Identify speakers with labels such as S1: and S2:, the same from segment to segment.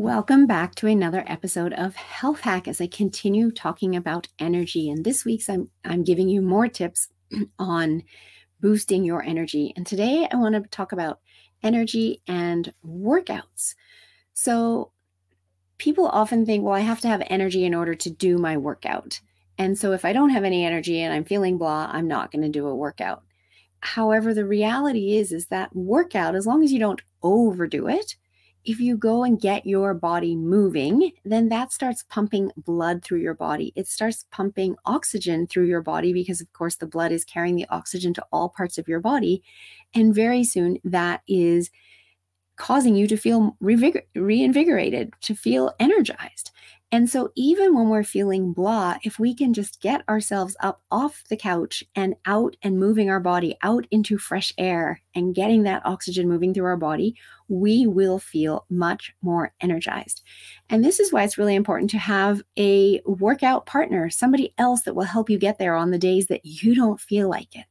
S1: Welcome back to another episode of Health Hack as I continue talking about energy. And this week's I'm I'm giving you more tips on boosting your energy. And today I want to talk about energy and workouts. So people often think, well, I have to have energy in order to do my workout. And so if I don't have any energy and I'm feeling blah, I'm not going to do a workout. However, the reality is is that workout as long as you don't overdo it, if you go and get your body moving, then that starts pumping blood through your body. It starts pumping oxygen through your body because, of course, the blood is carrying the oxygen to all parts of your body. And very soon that is causing you to feel reinvigorated, to feel energized. And so, even when we're feeling blah, if we can just get ourselves up off the couch and out and moving our body out into fresh air and getting that oxygen moving through our body, we will feel much more energized. And this is why it's really important to have a workout partner, somebody else that will help you get there on the days that you don't feel like it.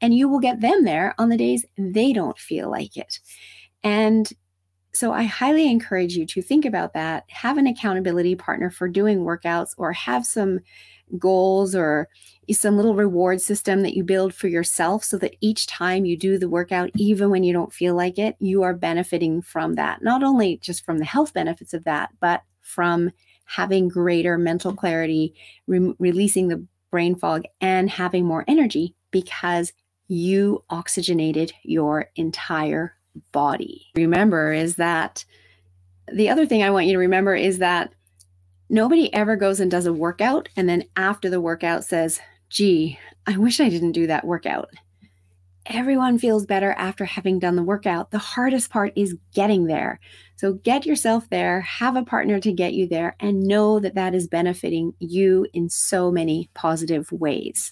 S1: And you will get them there on the days they don't feel like it. And so I highly encourage you to think about that, have an accountability partner for doing workouts, or have some goals or some little reward system that you build for yourself so that each time you do the workout, even when you don't feel like it, you are benefiting from that. Not only just from the health benefits of that, but from having greater mental clarity, re- releasing the brain fog, and having more energy because you oxygenated your entire body. Remember is that the other thing I want you to remember is that nobody ever goes and does a workout and then after the workout says, gee, I wish I didn't do that workout. Everyone feels better after having done the workout. The hardest part is getting there. So get yourself there, have a partner to get you there, and know that that is benefiting you in so many positive ways.